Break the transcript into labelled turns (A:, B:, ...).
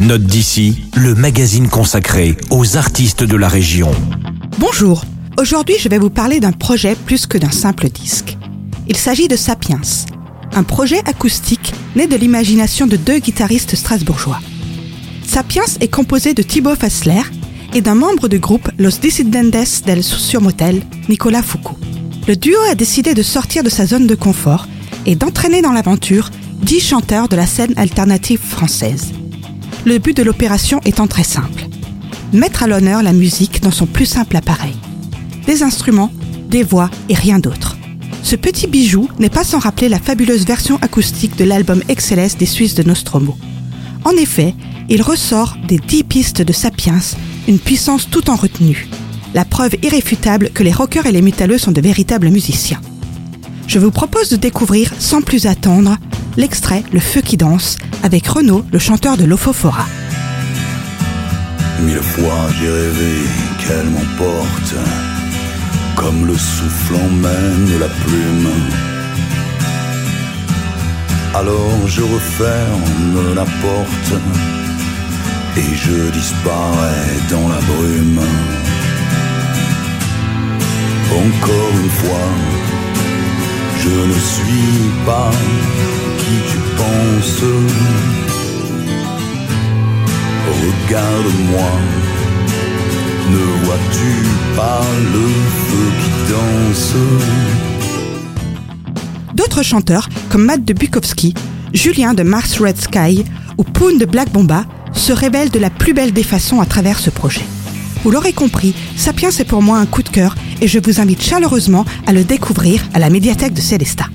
A: Note d'ici, le magazine consacré aux artistes de la région.
B: Bonjour, aujourd'hui je vais vous parler d'un projet plus que d'un simple disque. Il s'agit de Sapiens, un projet acoustique né de l'imagination de deux guitaristes strasbourgeois. Sapiens est composé de Thibaut Fassler et d'un membre du groupe Los Dissidentes del Motel, Nicolas Foucault. Le duo a décidé de sortir de sa zone de confort et d'entraîner dans l'aventure dix chanteurs de la scène alternative française. Le but de l'opération étant très simple. Mettre à l'honneur la musique dans son plus simple appareil. Des instruments, des voix et rien d'autre. Ce petit bijou n'est pas sans rappeler la fabuleuse version acoustique de l'album Excellence des Suisses de Nostromo. En effet, il ressort des dix pistes de Sapiens une puissance tout en retenue. La preuve irréfutable que les rockers et les métalleux sont de véritables musiciens. Je vous propose de découvrir sans plus attendre l'extrait Le feu qui danse avec Renaud, le chanteur de l'Ophophora.
C: Mille fois j'ai rêvé qu'elle m'emporte, comme le souffle emmène la plume. Alors je referme la porte et je disparais dans la brume. Encore une fois, je ne suis pas Regarde-moi, ne vois-tu pas le feu qui danse?
B: D'autres chanteurs, comme Matt de Bukowski, Julien de Mars Red Sky ou Poon de Black Bomba, se révèlent de la plus belle des façons à travers ce projet. Vous l'aurez compris, Sapiens est pour moi un coup de cœur et je vous invite chaleureusement à le découvrir à la médiathèque de Célestat.